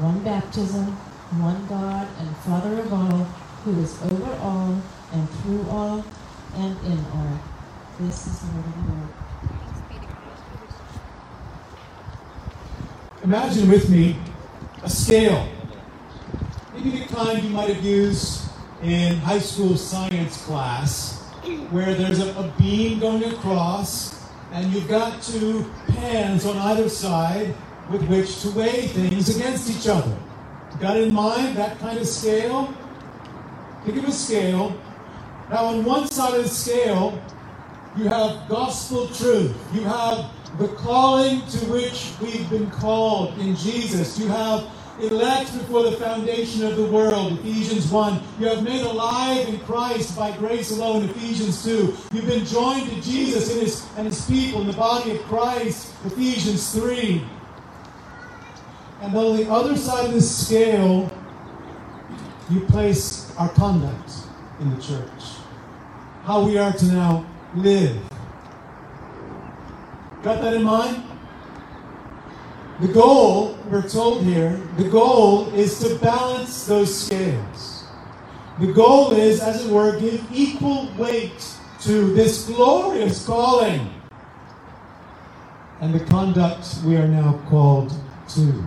one baptism, one God and Father of all, who is over all and through all and in all. This is the word of the Lord. Imagine with me a scale. Maybe the kind you might have used in high school science class, where there's a, a beam going across, and you've got two pans on either side with which to weigh things against each other. Got in mind that kind of scale? Think of a scale. Now, on one side of the scale, you have gospel truth. You have the calling to which we've been called in Jesus. You have elect before the foundation of the world, Ephesians 1. You have made alive in Christ by grace alone, Ephesians 2. You've been joined to Jesus and his, and his people in the body of Christ, Ephesians 3. And on the other side of the scale, you place our conduct in the church. How we are to now live. Got that in mind? The goal, we're told here, the goal is to balance those scales. The goal is, as it were, give equal weight to this glorious calling and the conduct we are now called to.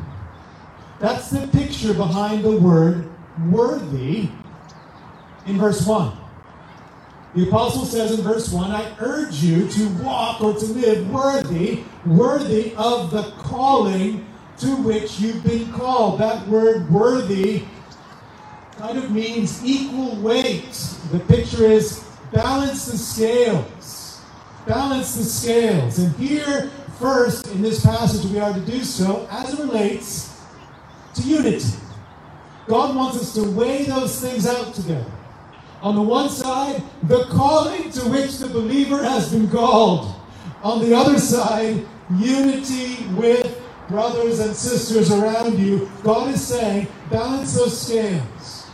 That's the picture behind the word worthy in verse 1. The apostle says in verse 1 I urge you to walk or to live worthy, worthy of the calling to which you've been called. That word worthy kind of means equal weight. The picture is balance the scales. Balance the scales. And here, first, in this passage, we are to do so as it relates to unity. God wants us to weigh those things out together. On the one side, the calling to which the believer has been called. On the other side, unity with brothers and sisters around you. God is saying, balance those scales.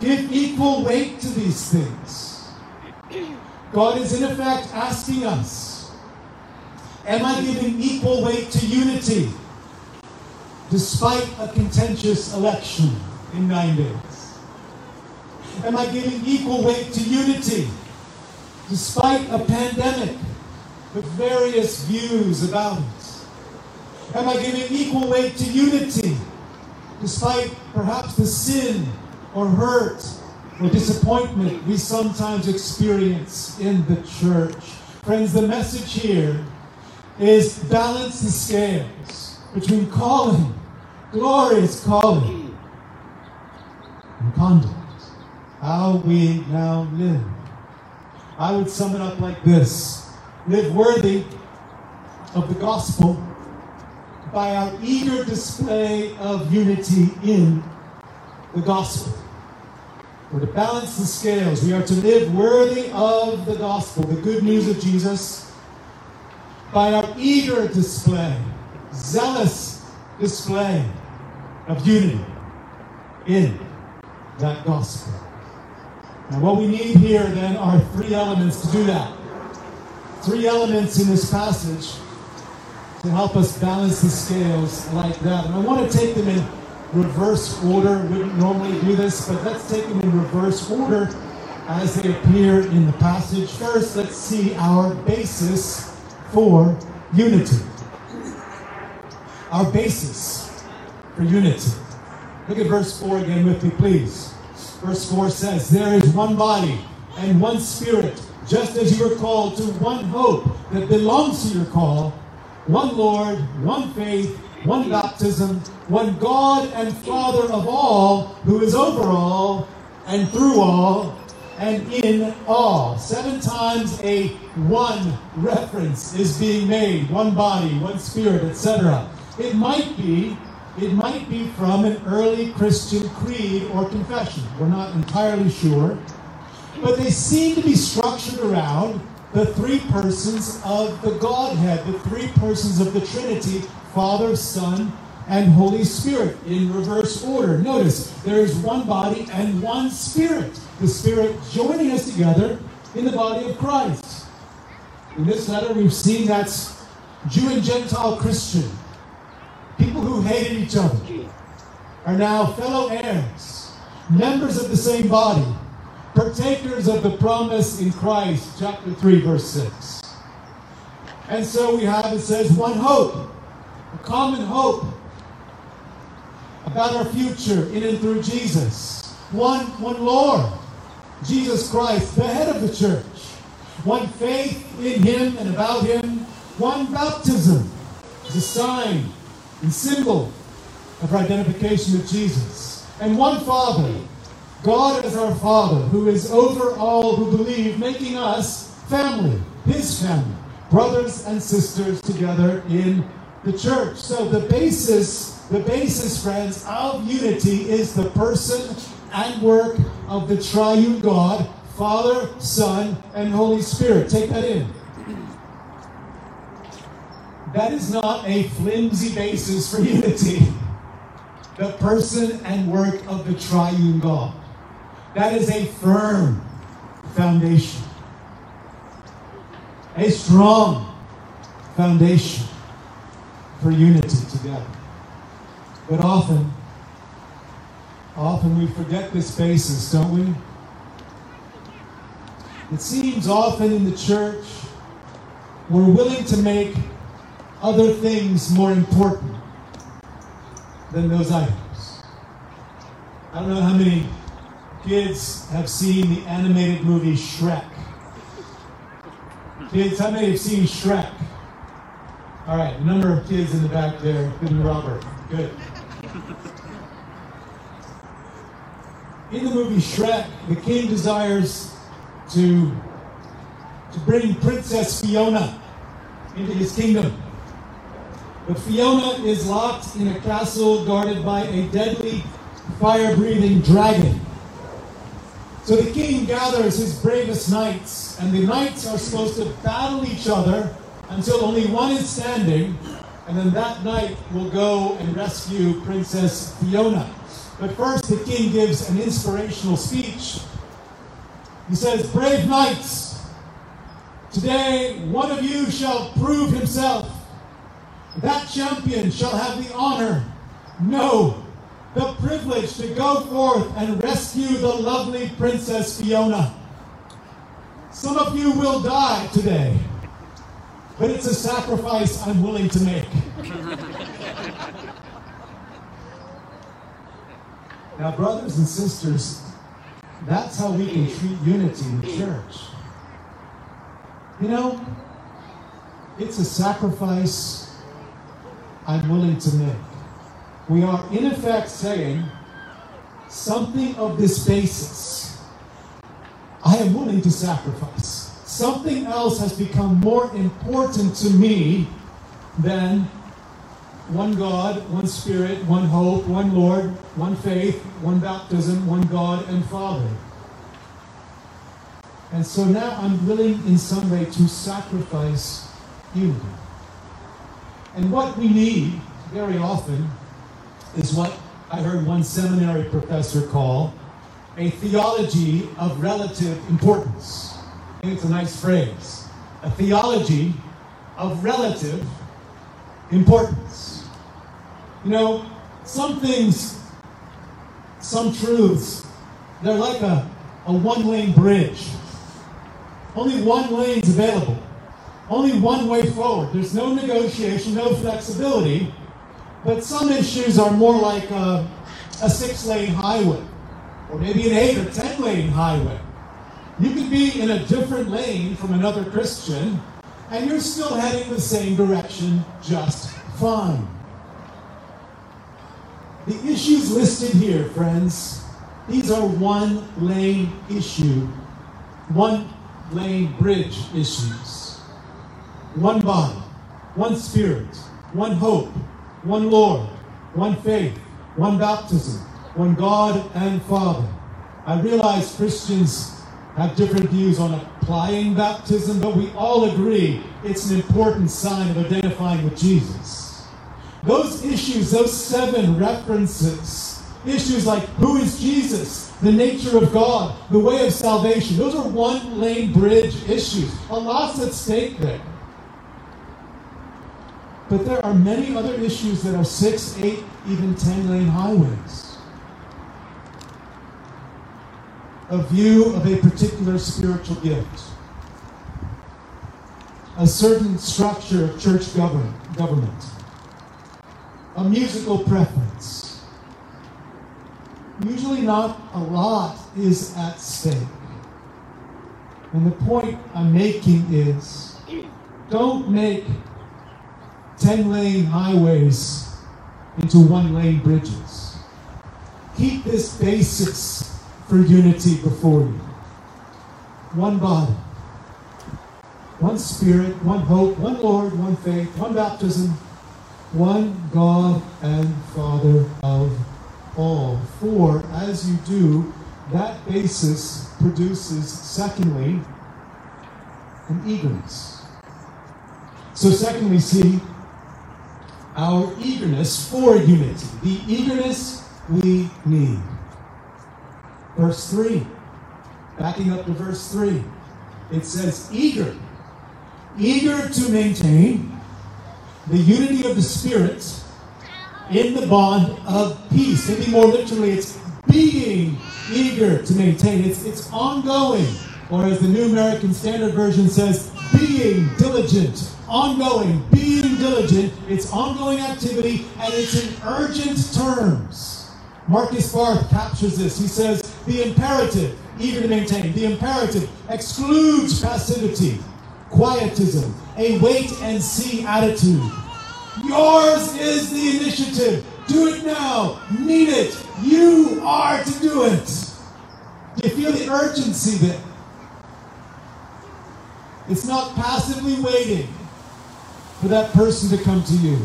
Give equal weight to these things. God is in effect asking us, Am I giving equal weight to unity despite a contentious election in nine days? Am I giving equal weight to unity despite a pandemic with various views about it? Am I giving equal weight to unity despite perhaps the sin or hurt or disappointment we sometimes experience in the church? Friends, the message here is balance the scales between calling, glorious calling, and conduct how we now live. I would sum it up like this live worthy of the gospel by our eager display of unity in the gospel. We're to balance the scales. We are to live worthy of the gospel, the good news of Jesus, by our eager display, zealous display of unity in that gospel. And what we need here then are three elements to do that. Three elements in this passage to help us balance the scales like that. And I want to take them in reverse order. We wouldn't normally do this, but let's take them in reverse order as they appear in the passage. First, let's see our basis for unity. Our basis for unity. Look at verse 4 again with me, please. Verse 4 says, There is one body and one spirit, just as you are called to one hope that belongs to your call, one Lord, one faith, one baptism, one God and Father of all, who is over all and through all and in all. Seven times a one reference is being made one body, one spirit, etc. It might be it might be from an early Christian creed or confession. We're not entirely sure. But they seem to be structured around the three persons of the Godhead, the three persons of the Trinity Father, Son, and Holy Spirit in reverse order. Notice there is one body and one Spirit. The Spirit joining us together in the body of Christ. In this letter, we've seen that's Jew and Gentile Christian. People who hated each other are now fellow heirs, members of the same body, partakers of the promise in Christ, chapter 3, verse 6. And so we have, it says, one hope, a common hope about our future in and through Jesus. One, one Lord, Jesus Christ, the head of the church. One faith in him and about him. One baptism is a sign and symbol of our identification with Jesus. And one Father, God is our Father, who is over all who believe, making us family, his family, brothers and sisters together in the church. So the basis, the basis, friends, of unity is the person and work of the triune God, Father, Son, and Holy Spirit. Take that in. That is not a flimsy basis for unity. The person and work of the triune God. That is a firm foundation. A strong foundation for unity together. But often, often we forget this basis, don't we? It seems often in the church we're willing to make other things more important than those items. I don't know how many kids have seen the animated movie Shrek. Kids, how many have seen Shrek? All right, number of kids in the back there. Good, Robert. Good. In the movie Shrek, the king desires to, to bring Princess Fiona into his kingdom. But Fiona is locked in a castle guarded by a deadly, fire breathing dragon. So the king gathers his bravest knights, and the knights are supposed to battle each other until only one is standing, and then that knight will go and rescue Princess Fiona. But first, the king gives an inspirational speech. He says, Brave knights, today one of you shall prove himself that champion shall have the honor, no, the privilege to go forth and rescue the lovely Princess Fiona. Some of you will die today, but it's a sacrifice I'm willing to make. now, brothers and sisters, that's how we can treat unity in the church. You know, it's a sacrifice I'm willing to make. We are, in effect, saying something of this basis I am willing to sacrifice. Something else has become more important to me than one God, one Spirit, one hope, one Lord, one faith, one baptism, one God and Father. And so now I'm willing in some way to sacrifice unity. And what we need very often is what I heard one seminary professor call a theology of relative importance. I think it's a nice phrase. A theology of relative importance. You know, some things, some truths, they're like a, a one lane bridge. Only one lane's available. Only one way forward. There's no negotiation, no flexibility. But some issues are more like a, a six lane highway, or maybe an eight or ten lane highway. You could be in a different lane from another Christian, and you're still heading the same direction just fine. The issues listed here, friends, these are one lane issue, one lane bridge issues one body, one spirit, one hope, one Lord, one faith, one baptism, one God and Father. I realize Christians have different views on applying baptism, but we all agree it's an important sign of identifying with Jesus. Those issues, those seven references, issues like who is Jesus, the nature of God, the way of salvation, those are one lane bridge issues. A lot's at stake there. But there are many other issues that are six, eight, even ten lane highways. A view of a particular spiritual gift, a certain structure of church govern, government, a musical preference. Usually, not a lot is at stake. And the point I'm making is don't make 10 lane highways into one lane bridges. Keep this basics for unity before you. One body, one spirit, one hope, one Lord, one faith, one baptism, one God and Father of all. For as you do, that basis produces, secondly, an eagerness. So, secondly, see, our eagerness for unity, the eagerness we need. Verse 3, backing up to verse 3, it says, eager, eager to maintain the unity of the Spirit in the bond of peace. Maybe more literally, it's being eager to maintain. It's, it's ongoing. Or as the New American Standard Version says, being diligent, ongoing, being diligent. It's ongoing activity and it's in urgent terms. Markus Barth captures this. He says, the imperative, eager to maintain, the imperative excludes passivity, quietism, a wait and see attitude. Yours is the initiative. Do it now. Need it. You are to do it. Do you feel the urgency there? It's not passively waiting for that person to come to you.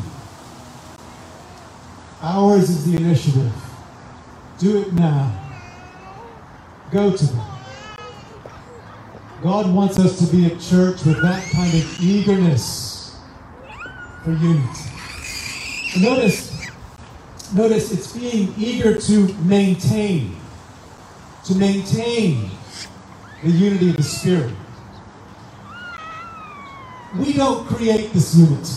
Ours is the initiative. Do it now. Go to them. God wants us to be a church with that kind of eagerness for unity. And notice, notice it's being eager to maintain, to maintain the unity of the Spirit. We don't create this unity.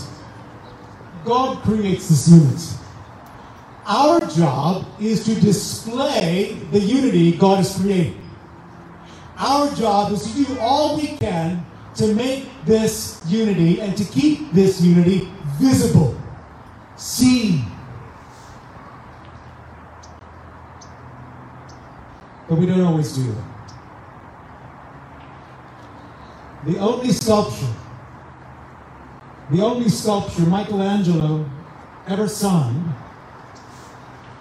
God creates this unity. Our job is to display the unity God has created. Our job is to do all we can to make this unity and to keep this unity visible, seen. But we don't always do that. The only sculpture, the only sculpture Michelangelo ever signed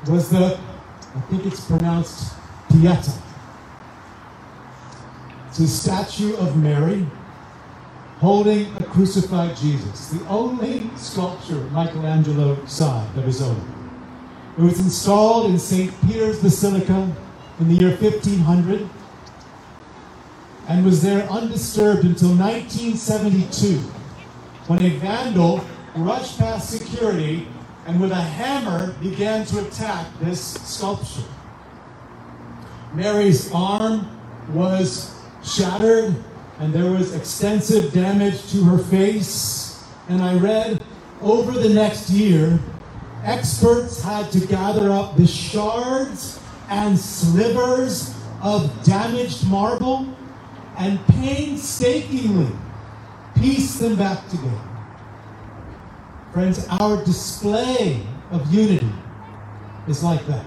was the, I think it's pronounced Pieta. It's a statue of Mary holding a crucified Jesus. The only sculpture Michelangelo signed of his own. It was installed in St. Peter's Basilica in the year 1500 and was there undisturbed until 1972 when a vandal rushed past security and with a hammer began to attack this sculpture. Mary's arm was shattered and there was extensive damage to her face. And I read over the next year, experts had to gather up the shards and slivers of damaged marble and painstakingly piece them back together. Friends, our display of unity is like that.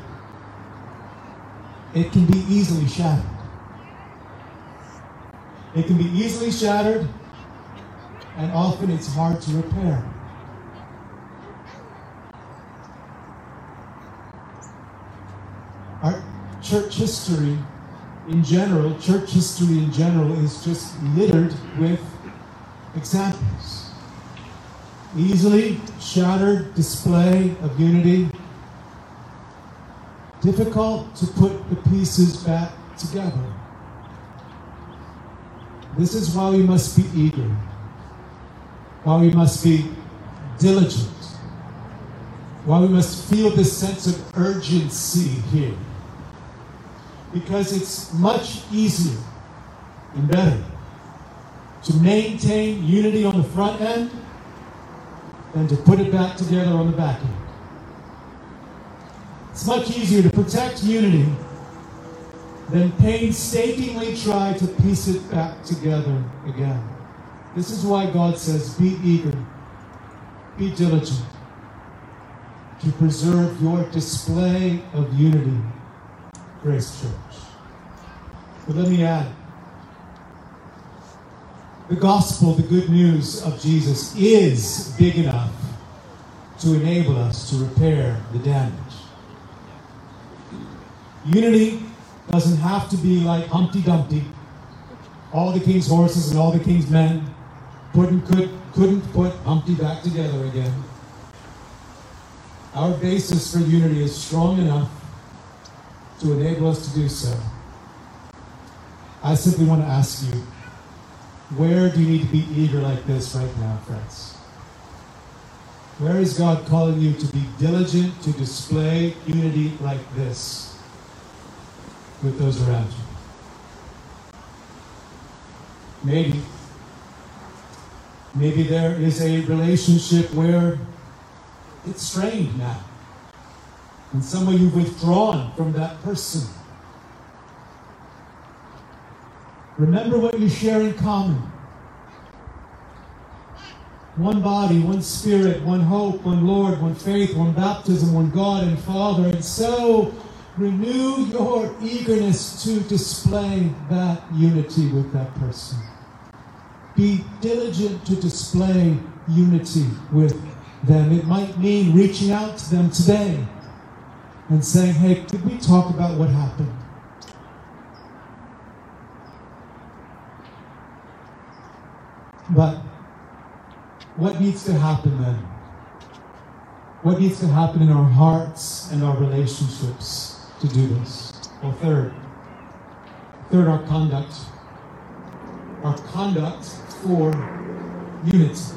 It can be easily shattered. It can be easily shattered, and often it's hard to repair. Our church history in general, church history in general, is just littered with examples. Easily shattered display of unity, difficult to put the pieces back together. This is why we must be eager, why we must be diligent, why we must feel this sense of urgency here. Because it's much easier and better to maintain unity on the front end than to put it back together on the back end. It's much easier to protect unity than painstakingly try to piece it back together again. This is why God says, Be eager, be diligent to preserve your display of unity, Grace Church. But let me add the gospel, the good news of Jesus, is big enough to enable us to repair the damage. Unity doesn't have to be like Humpty Dumpty. All the king's horses and all the king's men couldn't, could, couldn't put Humpty back together again. Our basis for unity is strong enough to enable us to do so. I simply want to ask you, where do you need to be eager like this right now, friends? Where is God calling you to be diligent to display unity like this with those around you? Maybe. Maybe there is a relationship where it's strained now. In some way you've withdrawn from that person. Remember what you share in common. One body, one spirit, one hope, one Lord, one faith, one baptism, one God and Father. And so renew your eagerness to display that unity with that person. Be diligent to display unity with them. It might mean reaching out to them today and saying, hey, could we talk about what happened? But what needs to happen then? What needs to happen in our hearts and our relationships to do this? Well, third, third, our conduct. Our conduct for unity.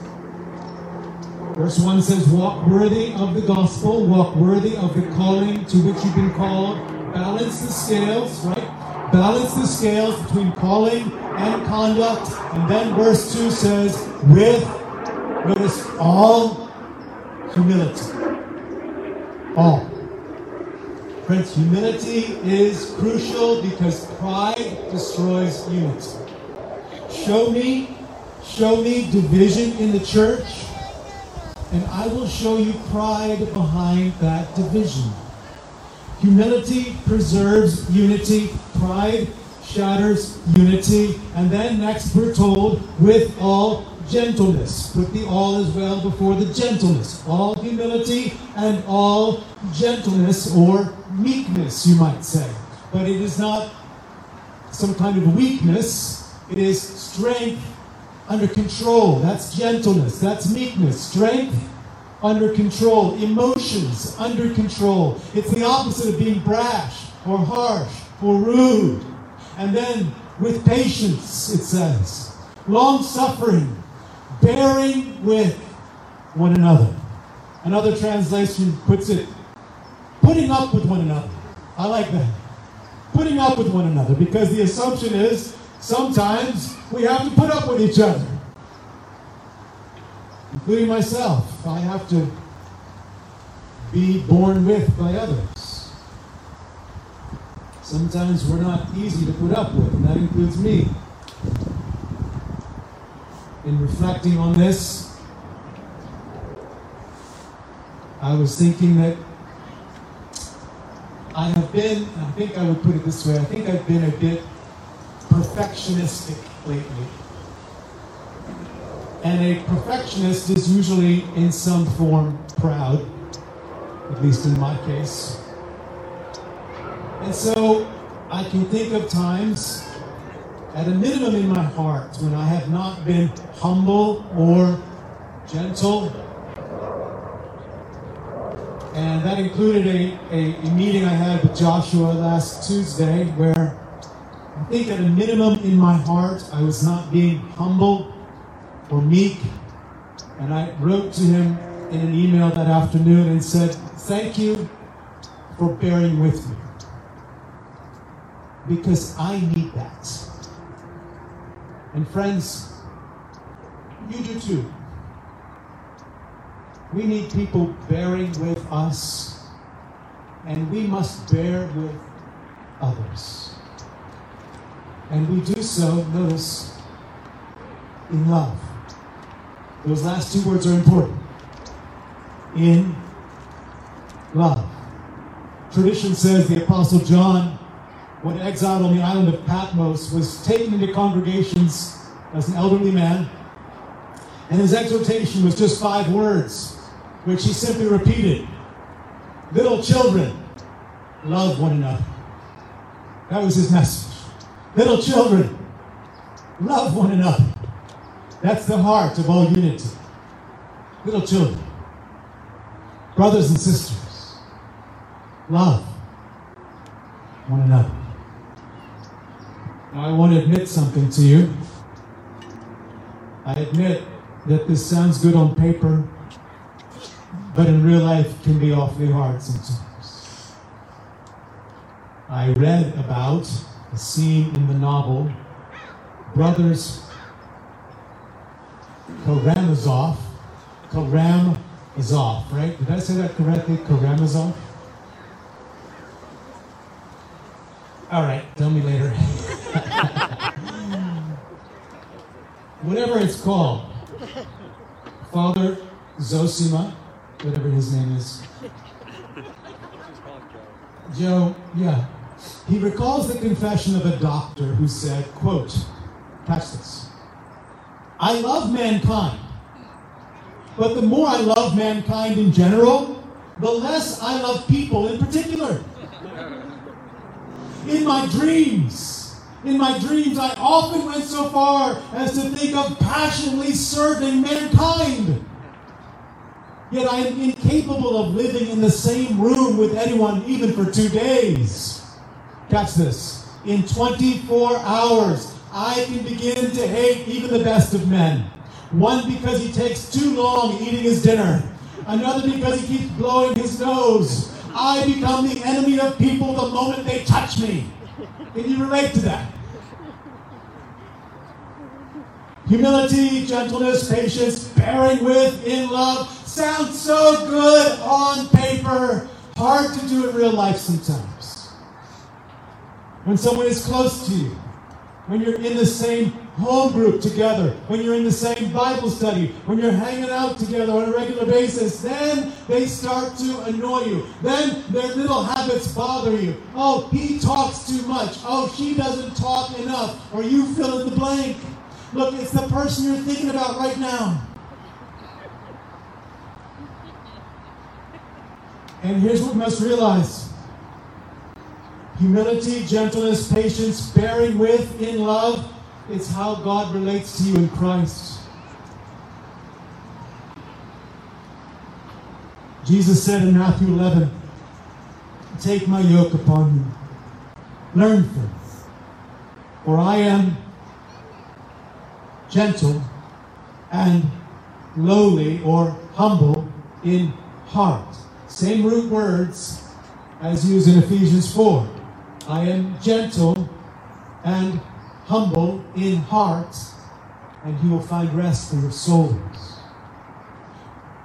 Verse 1 says, Walk worthy of the gospel, walk worthy of the calling to which you've been called. Balance the scales, right? Balance the scales between calling and conduct. And then verse 2 says, With, notice, all humility. All. Friends, humility is crucial because pride destroys unity. Show me, show me division in the church and I will show you pride behind that division. Humility preserves unity, pride shatters unity, and then next we're told, with all gentleness. Put the all as well before the gentleness. All humility and all gentleness, or meekness, you might say. But it is not some kind of weakness, it is strength under control. That's gentleness. That's meekness. Strength under control. Emotions under control. It's the opposite of being brash or harsh or rude. And then with patience, it says, long suffering, bearing with one another. Another translation puts it, putting up with one another. I like that. Putting up with one another because the assumption is sometimes we have to put up with each other, including myself. I have to be borne with by others. Sometimes we're not easy to put up with, and that includes me. In reflecting on this, I was thinking that I have been, I think I would put it this way, I think I've been a bit perfectionistic lately. And a perfectionist is usually in some form proud, at least in my case. And so I can think of times, at a minimum in my heart, when I have not been humble or gentle. And that included a, a, a meeting I had with Joshua last Tuesday where I think at a minimum in my heart I was not being humble or meek. And I wrote to him in an email that afternoon and said, Thank you for bearing with me. Because I need that. And friends, you do too. We need people bearing with us, and we must bear with others. And we do so, notice, in love. Those last two words are important. In love. Tradition says the Apostle John, when exiled on the island of Patmos, was taken into congregations as an elderly man, and his exhortation was just five words which he simply repeated Little children, love one another. That was his message. Little children, love one another. That's the heart of all unity. Little children, brothers and sisters, love one another. I want to admit something to you. I admit that this sounds good on paper but in real life can be awfully hard sometimes. I read about a scene in the novel Brothers Karamazov. Karamazov, right? Did I say that correctly? Karamazov? All right, tell me later. Whatever it's called. Father Zosima whatever his name is. Joe, yeah. He recalls the confession of a doctor who said, quote, catch this. I love mankind, but the more I love mankind in general, the less I love people in particular. In my dreams, in my dreams, I often went so far as to think of passionately serving mankind. Yet I am incapable of living in the same room with anyone even for two days. Catch this. In 24 hours, I can begin to hate even the best of men. One because he takes too long eating his dinner. Another because he keeps blowing his nose. I become the enemy of people the moment they touch me. Can you relate to that? Humility, gentleness, patience, bearing with, in love, sounds so good on paper. Hard to do in real life sometimes. When someone is close to you, when you're in the same home group together, when you're in the same Bible study, when you're hanging out together on a regular basis, then they start to annoy you. Then their little habits bother you. Oh, he talks too much. Oh, she doesn't talk enough. Or you fill in the blank. Look, it's the person you're thinking about right now. And here's what we must realize humility, gentleness, patience, bearing with in love. It's how God relates to you in Christ. Jesus said in Matthew 11, Take my yoke upon you. Learn from me. For I am gentle and lowly or humble in heart. Same root words as used in Ephesians 4. I am gentle and humble in heart, and you will find rest for your souls.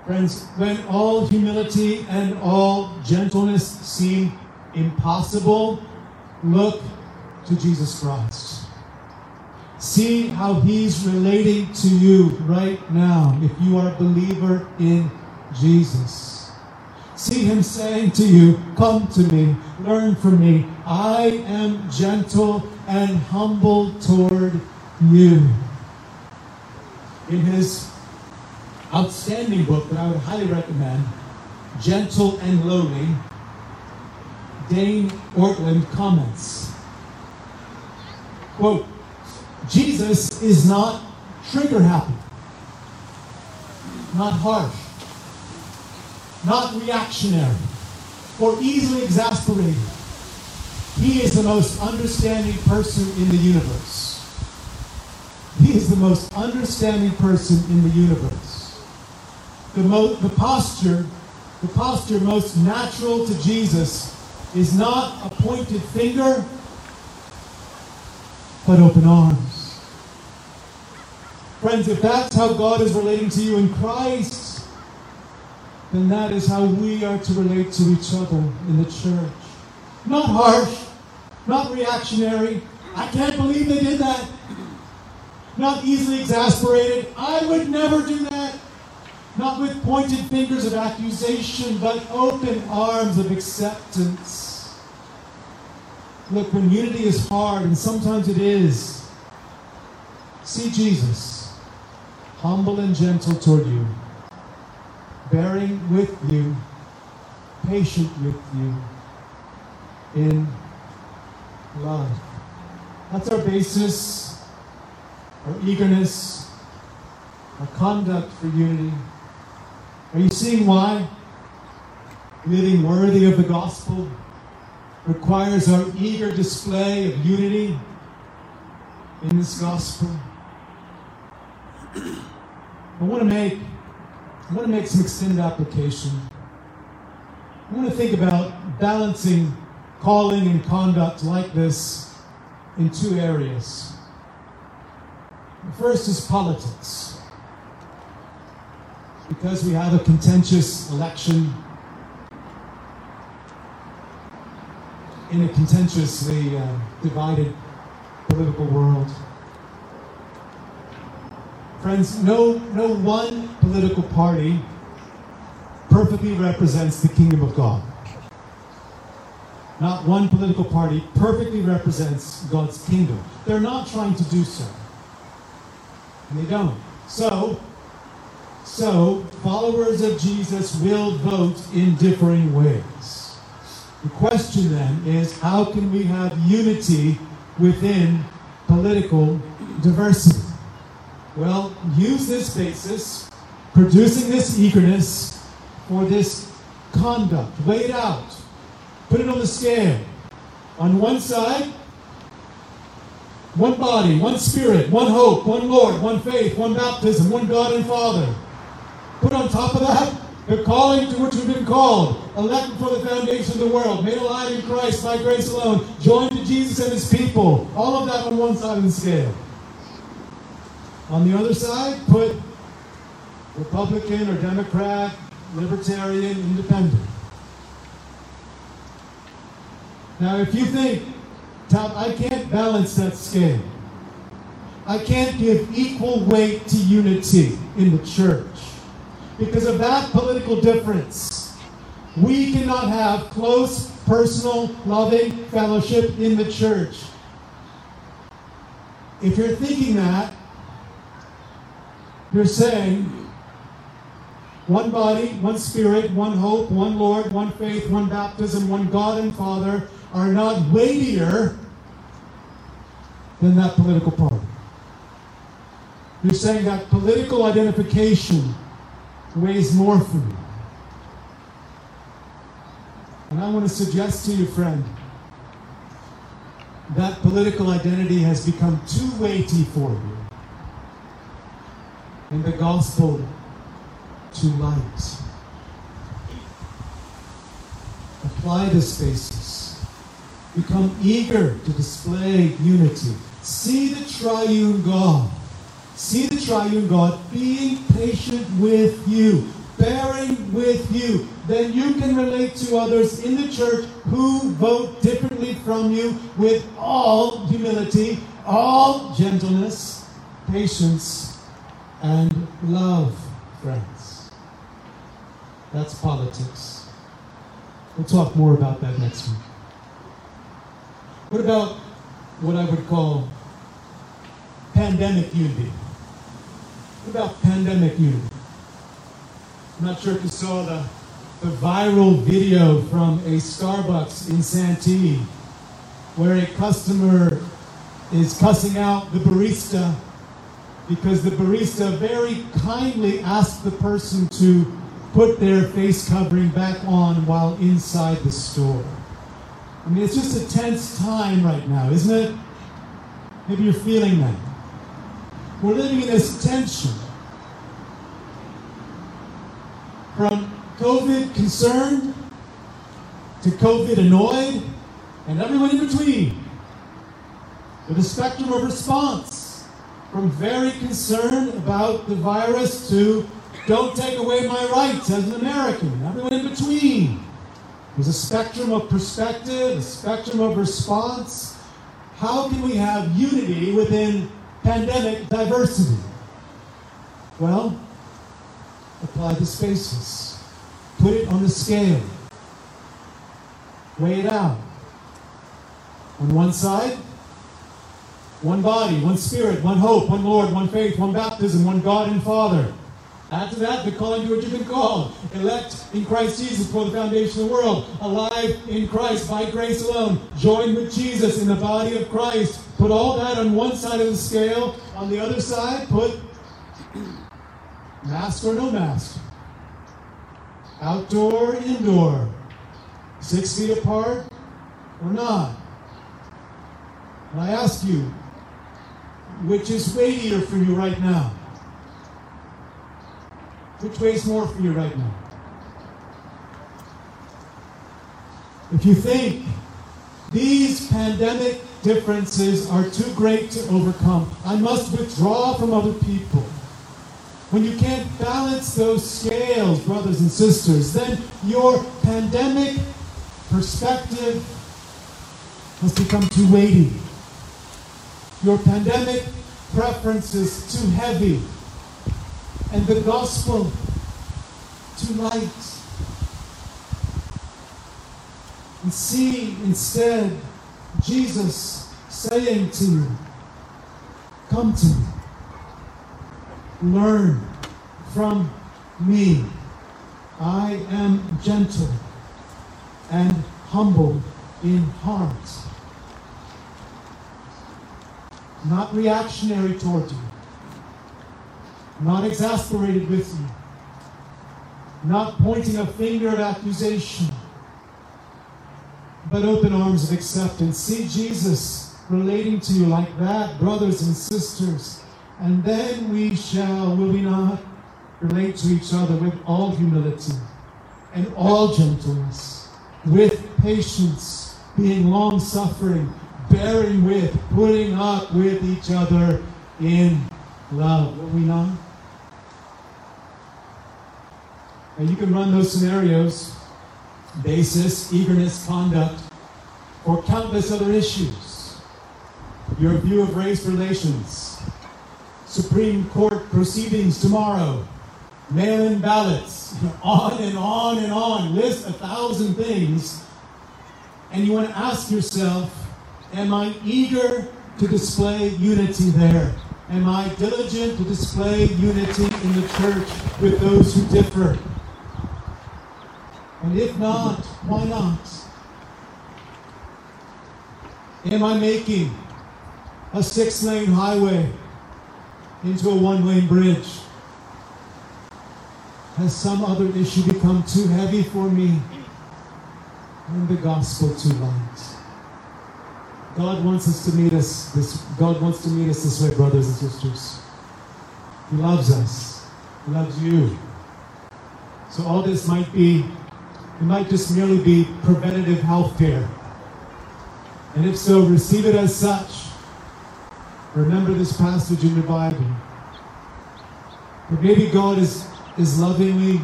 Friends, when all humility and all gentleness seem impossible, look to Jesus Christ. See how he's relating to you right now if you are a believer in Jesus. See him saying to you, Come to me, learn from me. I am gentle and humble toward you. In his outstanding book that I would highly recommend, Gentle and Lowly, Dane Ortlund comments, quote, Jesus is not trigger happy, not harsh, not reactionary or easily exasperated. He is the most understanding person in the universe. He is the most understanding person in the universe. The, mo- the posture, the posture most natural to Jesus is not a pointed finger, but open arms. Friends, if that's how God is relating to you in Christ, then that is how we are to relate to each other in the church. Not harsh, not reactionary. I can't believe they did that. Not easily exasperated. I would never do that. Not with pointed fingers of accusation, but open arms of acceptance. Look, when unity is hard, and sometimes it is, see Jesus, humble and gentle toward you, bearing with you, patient with you, in love. That's our basis, our eagerness, our conduct for unity. Are you seeing why? Living worthy of the gospel requires our eager display of unity in this gospel. I want to make I want to make some extended application. I want to think about balancing calling and conduct like this in two areas. The first is politics. Because we have a contentious election in a contentiously uh, divided political world. Friends, no, no one political party perfectly represents the kingdom of God. Not one political party perfectly represents God's kingdom. They're not trying to do so. And they don't. So, so followers of Jesus will vote in differing ways. The question then is how can we have unity within political diversity? Well, use this basis, producing this eagerness for this conduct. It out. Put it on the scale. On one side, one body, one spirit, one hope, one Lord, one faith, one baptism, one God and Father. Put on top of that the calling to which we've been called, elected for the foundation of the world, made alive in Christ by grace alone, joined to Jesus and his people. All of that on one side of the scale. On the other side, put Republican or Democrat, Libertarian, Independent. Now, if you think, Tom, I can't balance that scale. I can't give equal weight to unity in the church. Because of that political difference, we cannot have close, personal, loving fellowship in the church. If you're thinking that, you're saying one body, one spirit, one hope, one Lord, one faith, one baptism, one God and Father are not weightier than that political party. You're saying that political identification weighs more for you. And I want to suggest to you, friend, that political identity has become too weighty for you. And the gospel too light. Apply this basis. Become eager to display unity. See the triune God. See the triune God being patient with you, bearing with you. Then you can relate to others in the church who vote differently from you with all humility, all gentleness, patience, and love, friends. That's politics. We'll talk more about that next week. What about what I would call pandemic unity? What about pandemic unity? I'm not sure if you saw the, the viral video from a Starbucks in Santee where a customer is cussing out the barista because the barista very kindly asked the person to put their face covering back on while inside the store. I mean, it's just a tense time right now, isn't it? Maybe you're feeling that. We're living in this tension. From COVID concerned to COVID annoyed and everyone in between. With a spectrum of response from very concerned about the virus to don't take away my rights as an American, everyone in between. There's a spectrum of perspective, a spectrum of response. How can we have unity within pandemic diversity? Well, apply the spaces. Put it on the scale. Weigh it out. On one side, one body, one spirit, one hope, one Lord, one faith, one baptism, one God and Father. To that the calling to which you've been called. Elect in Christ Jesus before the foundation of the world. Alive in Christ by grace alone. Joined with Jesus in the body of Christ. Put all that on one side of the scale. On the other side, put mask or no mask. Outdoor, indoor. Six feet apart or not. And I ask you, which is weightier for you right now? Which weighs more for you right now? If you think these pandemic differences are too great to overcome, I must withdraw from other people. When you can't balance those scales, brothers and sisters, then your pandemic perspective has become too weighty. Your pandemic preference is too heavy and the gospel too light. And see instead Jesus saying to you, Come to me, learn from me. I am gentle and humble in heart, not reactionary toward you not exasperated with you, not pointing a finger of accusation, but open arms of acceptance. See Jesus relating to you like that, brothers and sisters, and then we shall, will we not, relate to each other with all humility and all gentleness, with patience, being long suffering, bearing with, putting up with each other in love. Will we not? And you can run those scenarios, basis, eagerness, conduct, or countless other issues. Your view of race relations, Supreme Court proceedings tomorrow, mail in ballots, on and on and on. List a thousand things. And you want to ask yourself, am I eager to display unity there? Am I diligent to display unity in the church with those who differ? And if not, why not? Am I making a six lane highway into a one lane bridge? Has some other issue become too heavy for me? And the gospel too light? God wants us to meet us this God wants to meet us this way, brothers and sisters. He loves us. He loves you. So all this might be it might just merely be preventative health care. And if so, receive it as such. Remember this passage in the Bible. But maybe God is, is lovingly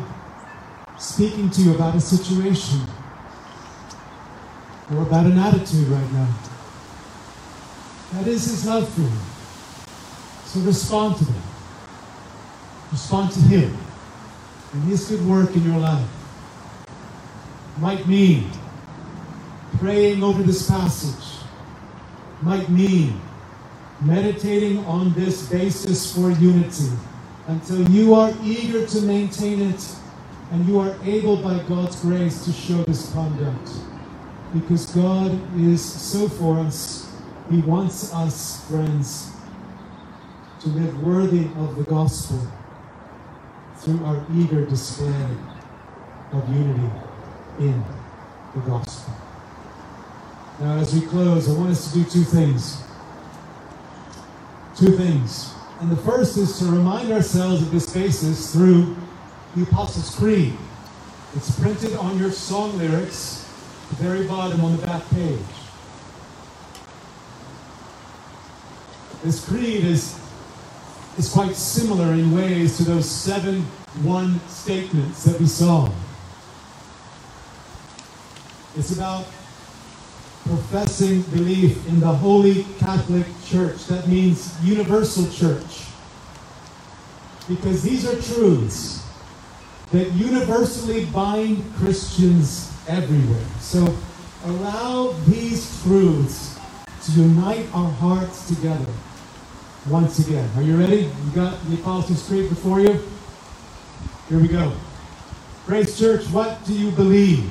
speaking to you about a situation or about an attitude right now. That is His love for you. So respond to that. Respond to Him and His good work in your life might mean praying over this passage, might mean meditating on this basis for unity until you are eager to maintain it and you are able by God's grace to show this conduct. Because God is so for us. He wants us, friends, to live worthy of the gospel through our eager display of unity in the gospel. Now, as we close, I want us to do two things. Two things. And the first is to remind ourselves of this basis through the Apostles' Creed. It's printed on your song lyrics, the very bottom on the back page. This creed is, is quite similar in ways to those seven one statements that we saw. It's about professing belief in the Holy Catholic Church. That means universal church. Because these are truths that universally bind Christians everywhere. So allow these truths to unite our hearts together once again. Are you ready? You got the Apostles' Creed before you? Here we go. Grace Church, what do you believe?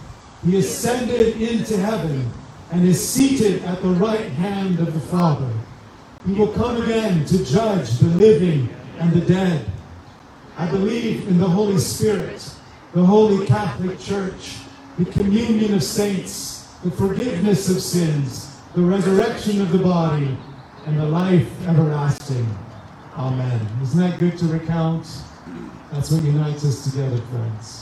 He ascended into heaven and is seated at the right hand of the Father. He will come again to judge the living and the dead. I believe in the Holy Spirit, the Holy Catholic Church, the communion of saints, the forgiveness of sins, the resurrection of the body, and the life everlasting. Amen. Isn't that good to recount? That's what unites us together, friends.